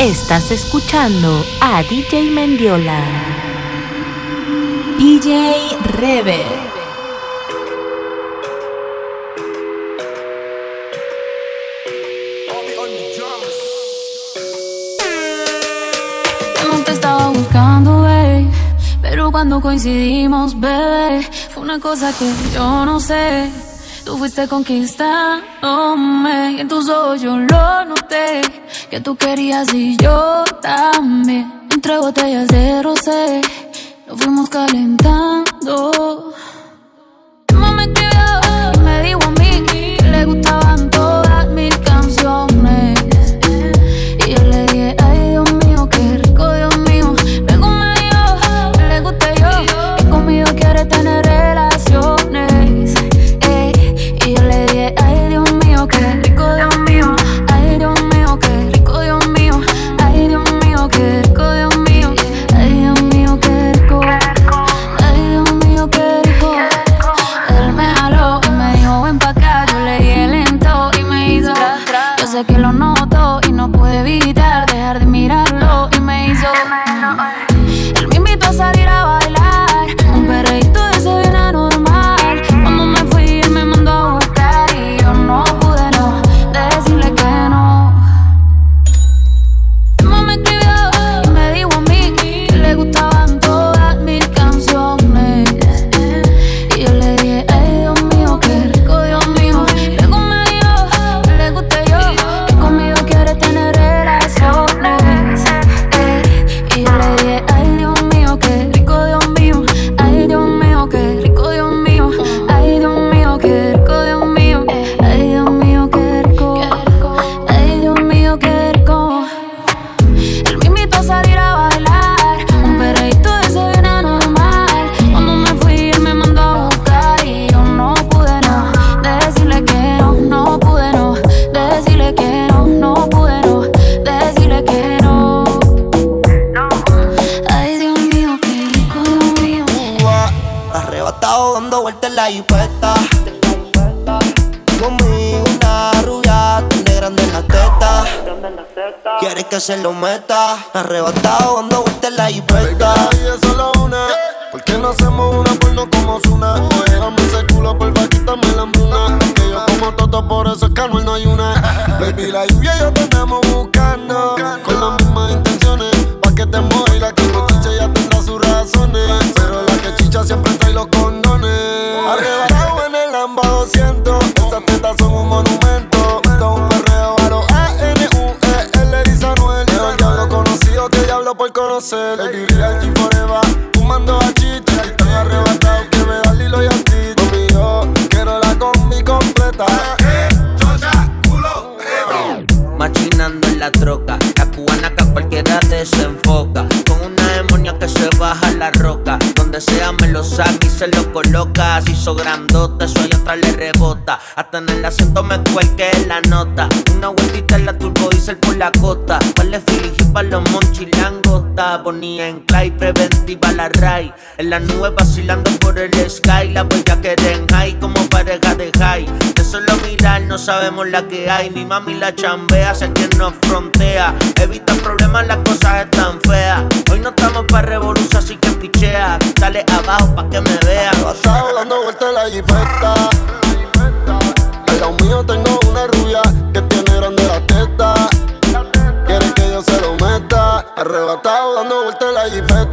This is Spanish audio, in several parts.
Estás escuchando a DJ Mendiola. DJ Rebe. No te estaba buscando, babe. Pero cuando coincidimos, bebé, fue una cosa que yo no sé. Tú fuiste conquistándome y en tus ojos yo lo noté. Que tú querías y yo también. Entre botellas de rosé, nos fuimos calentando. Se lo meta. Conocer. Lady Real G Forever, fumando a chiste. Y tan arrebatado que me da Lilo y ti. Conmigo, quiero la combi completa. Machinando en la troca, la cubana que a cualquiera desenfoca. Con una demonia que se baja la roca. Donde sea me lo saca y se lo coloca. Si hizo grandote, soy otra le rebota. Hasta en el asiento me cuelque la nota. Una vueltita en la turbo diesel por la costa. Vale y pa' los Ponía en clay, preventiva la ray. En la nube vacilando por el sky. La voy a querer en high como pareja de high. De solo mirar no sabemos la que hay. Mi mami la chambea, sé quien nos frontea. Evita problemas, las cosas están feas. Hoy no estamos para revolución, así que pichea. Dale abajo pa' que me vea. Pasado dando vueltas la jipeta. Dando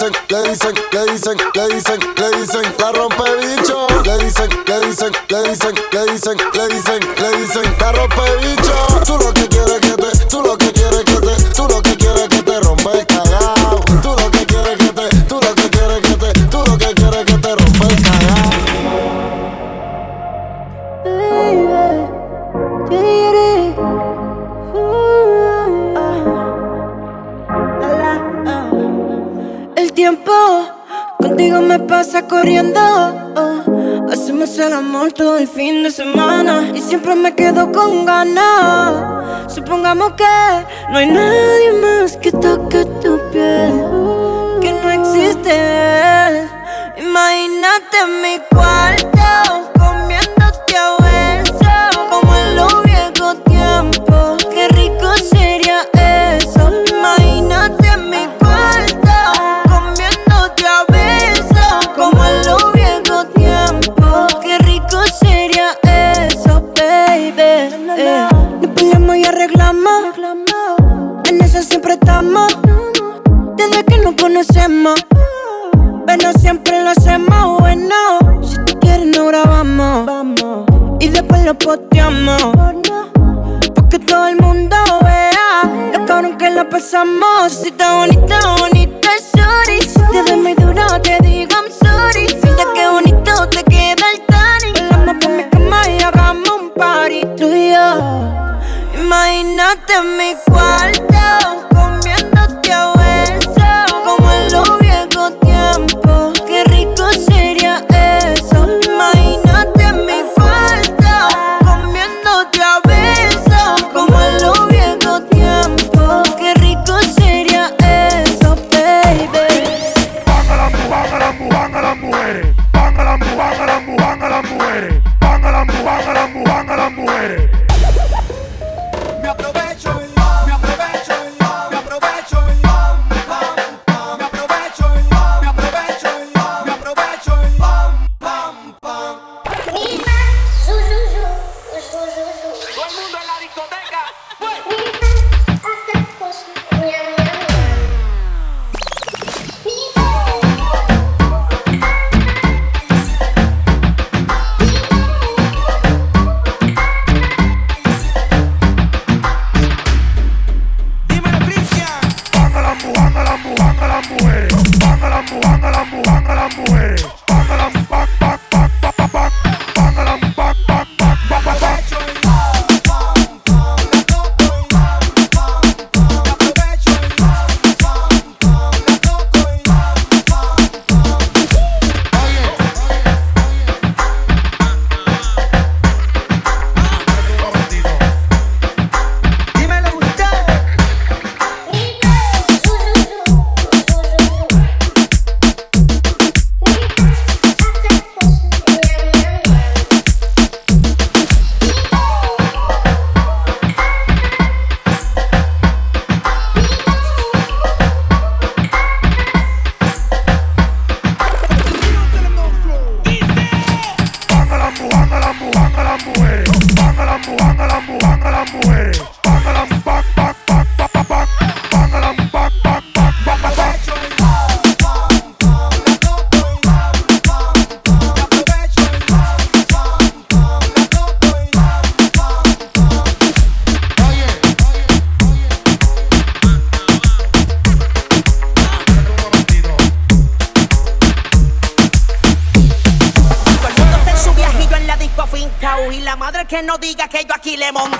dicen, le dicen, le dicen, le dicen, le dicen, la rompe bicho. Le dicen, le dicen, le dicen, le dicen, le dicen, le dicen, la rompe bicho. No hay nadie más que toque tu piel, que no existe. Imagínate mi cuarto pasamos. Si está bonita, bonita, sorry. Si te ves muy duro, te digo I'm sorry. Mira qué bonito te queda el tanning. Vamos por mi cama y hagamos un party tú y yo. Imagínate mi Bangalambu, bangalambu, bangalambu, bangalambu, bangalambu, bangalambu, bangalambu, bangalambu, Demon.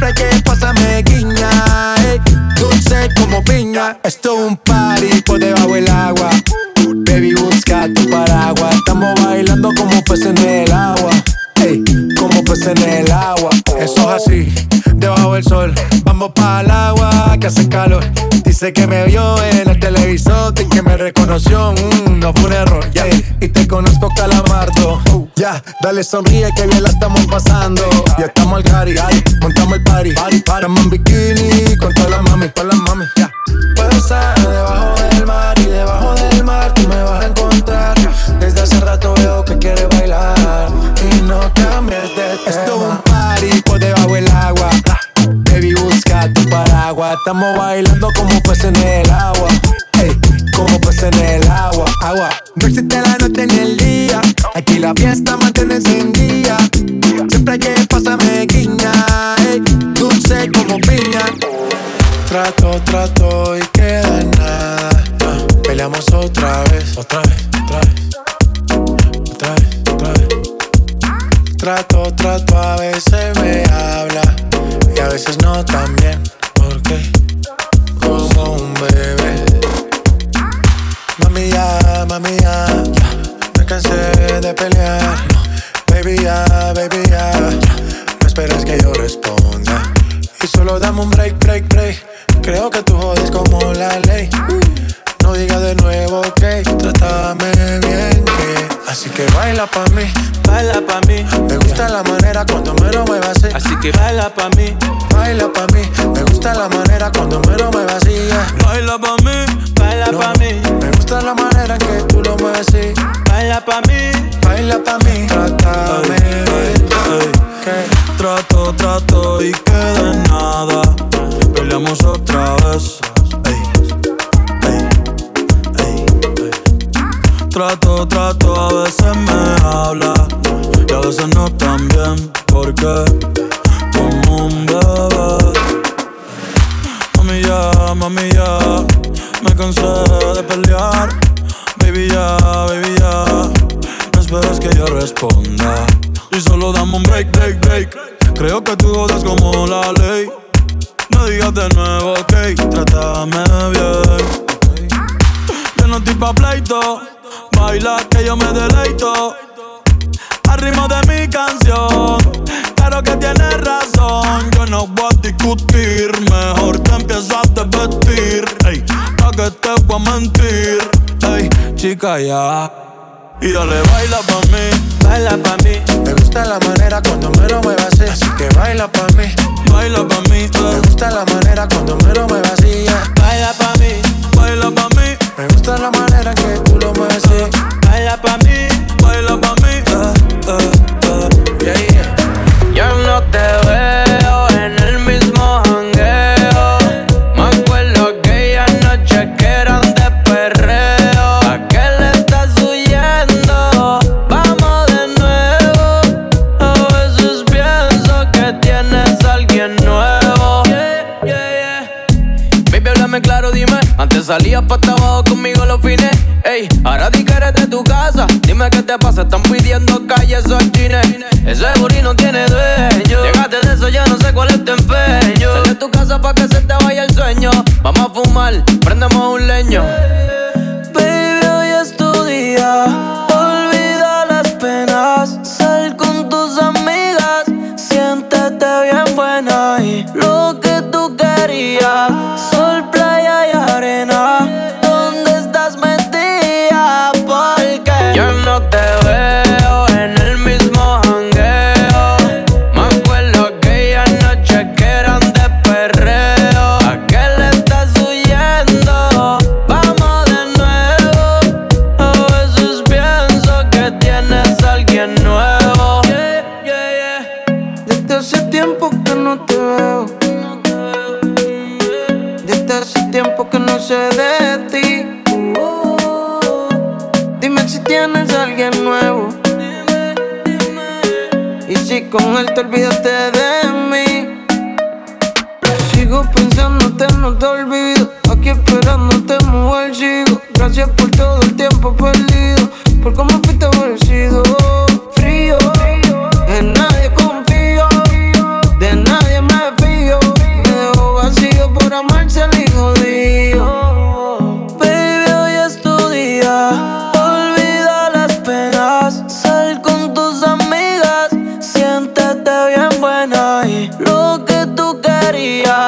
Siempre que pasa me guiña, dulce como piña. Esto es un party por debajo del agua. Baby, busca tu paraguas. Estamos bailando como peces en el agua. Como peces en el agua. Eso es así, debajo del sol. Vamos para el agua que hace calor. Dice que me vio en el televisor y que me reconoció. Mm, no fue un error. Y te conozco, calamardo. Ya, dale sonríe que bien la estamos pasando. Ya estamos al cari, montamos el party. party, party. Estamos en bikini con todas las mami, con las mami. Puedo estar debajo del mar y debajo Estamos bailando como peces en el agua. Ey, como peces en el agua. Agua. No existe la noche ni el día. Aquí la fiesta mantiene encendida. Siempre que pasa me guiña. Ey, dulce como piña. Trato, trato y queda nada. Peleamos otra vez, otra vez, otra vez. Otra vez, otra vez. Trato, trato, a veces me habla y a veces no también. Porque como ya, mami ya, me cansé de pelear. Baby ya, baby ya, no esperes que yo responda. Y solo dame un break, break, break. Creo que tú jodas como la ley. No digas de nuevo, ok, trátame bien. Yo no estoy pa' pleito Baila que yo me deleito. Al ritmo de mi canción. Claro que tienes razón. Yo no voy a discutir. Mejor te empiezo a desvestir. Ey, pa' que te voy a mentir. Ey, chica, ya. Y dale, baila pa' mí, baila pa' mí. Me gusta la manera cuando me lo muevas así. Así que baila pa' mí, baila pa' mí. Me gusta la manera cuando me lo muevas así. Baila pa' mí, baila pa' mí. Me gusta la manera que tú lo mueves así. Baila pa' mí, baila pa' mí.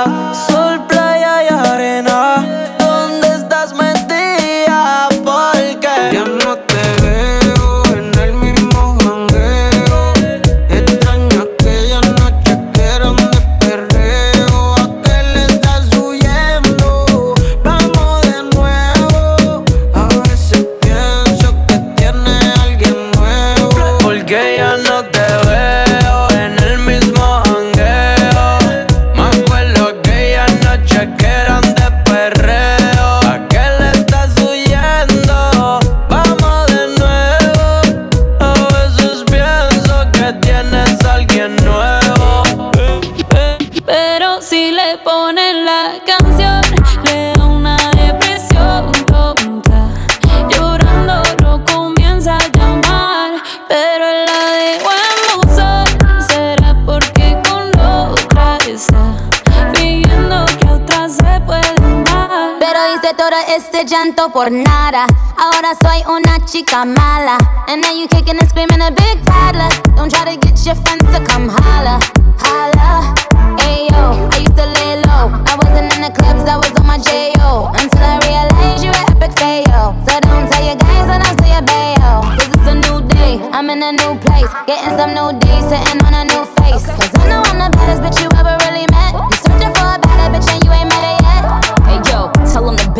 Querías. Sol, Pidiendo que otras se pueden dar. Pero hice todo este llanto por nada. Ahora soy una chica mala. And now you kicking and screaming a big toddler. Don't try to get your friends to come holla, holla. Ayo, I used to lay low. I wasn't in the clubs, I was on my J.O. Until I realized you were epic fail. So don't tell your guys when I say a bail. Cause it's a new day, I'm in a new place. Getting some new days, sitting on a new face. Cause I know I'm the baddest you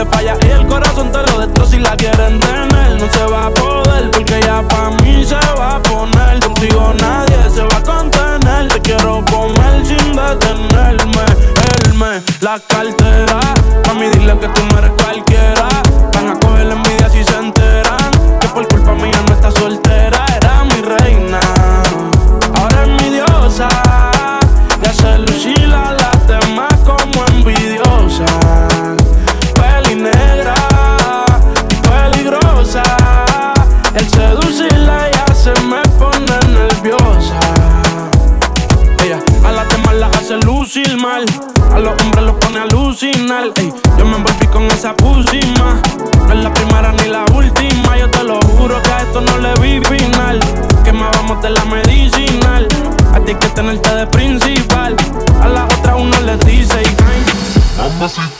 le falla original. A ti que tenerte de principal. A la otra uno le dice y.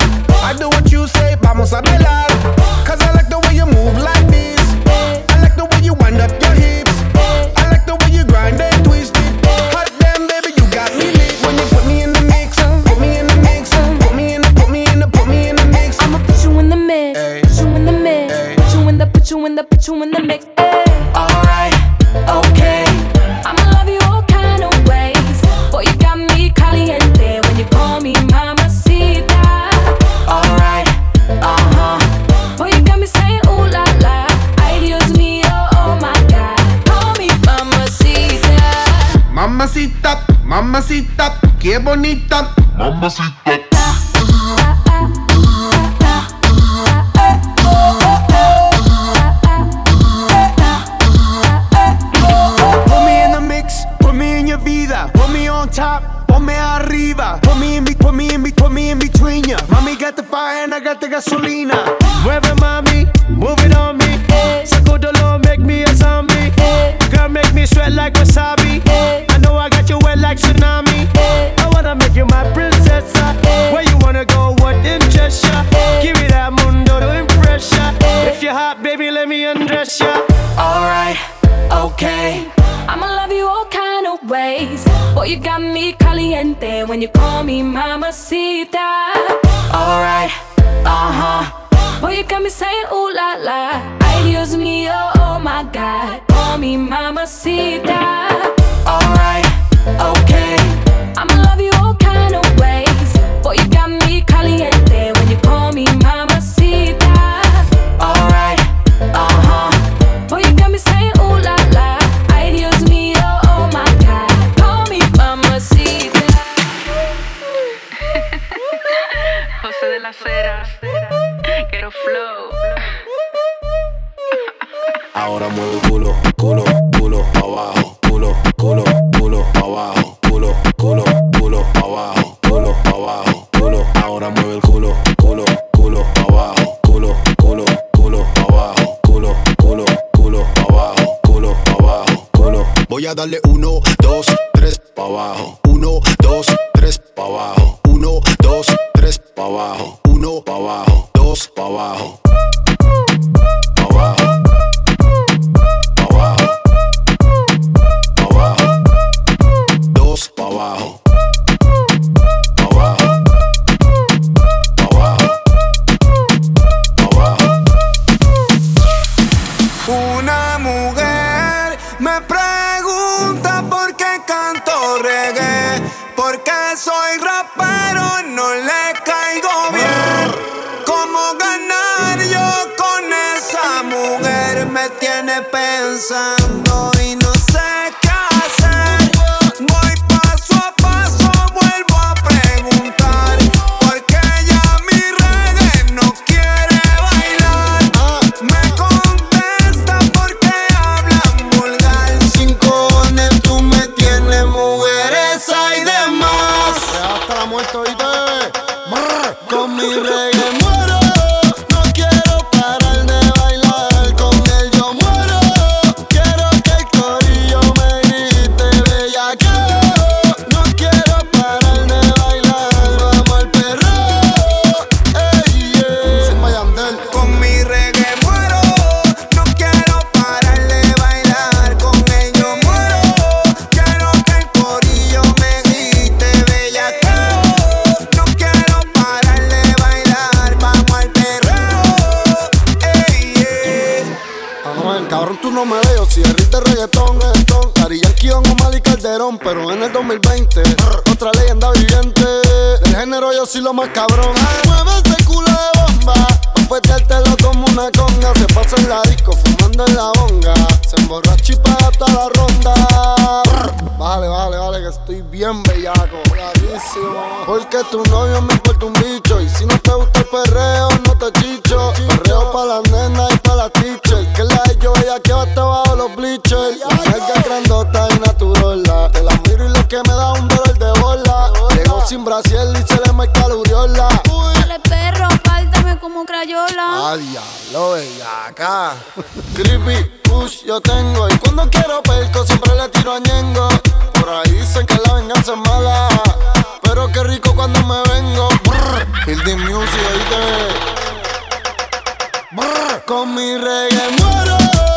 I do what you say, vamos a ver. Mamacita. Me mamacita. Alright, uh huh. Boy, you got me saying ooh la la. Ay, Dios mío, oh my God. Call me mamacita. Alright, okay. I'ma love you Ahora mueve el culo, culo, culo, abajo, culo, culo, culo, abajo, culo, culo, culo, abajo, culo, abajo, culo. Ahora mueve el culo, culo, culo, abajo, culo, culo, culo, abajo, culo, culo, culo, abajo, culo, abajo, culo. Voy a darle uno, dos, tres, pa' abajo, uno, dos, tres, pa' abajo, uno, dos, tres, pa' abajo, más cabrón. Mueve ese culo de bomba. Pa' petértelo como una conga. Se pasa en la disco fumando en la bonga. Se emborracha y paga toda la ronda. Vale, vale, vale, que estoy bien bellaco. Porque tu novio me importa un bicho. Y si no te gusta el perreo, no te chicho. Perreo pa' las nenas y pa' la teacher. Que la de yo ella que va hasta bajo los bleachers. La grandota y natural. Te la miro y lo que me da un dolor de bola. Llegó sin brasiel y se le marca la uriola. Dale perro, pártame como crayola. Ah, diablo, bellaca. Creepy, push yo tengo. Y cuando quiero perco siempre le tiro a Ñengo. Por ahí dicen que la venganza es mala. Pero qué rico cuando me vengo. Brr, Building Music, oíste. Brr, Con mi reggae muero.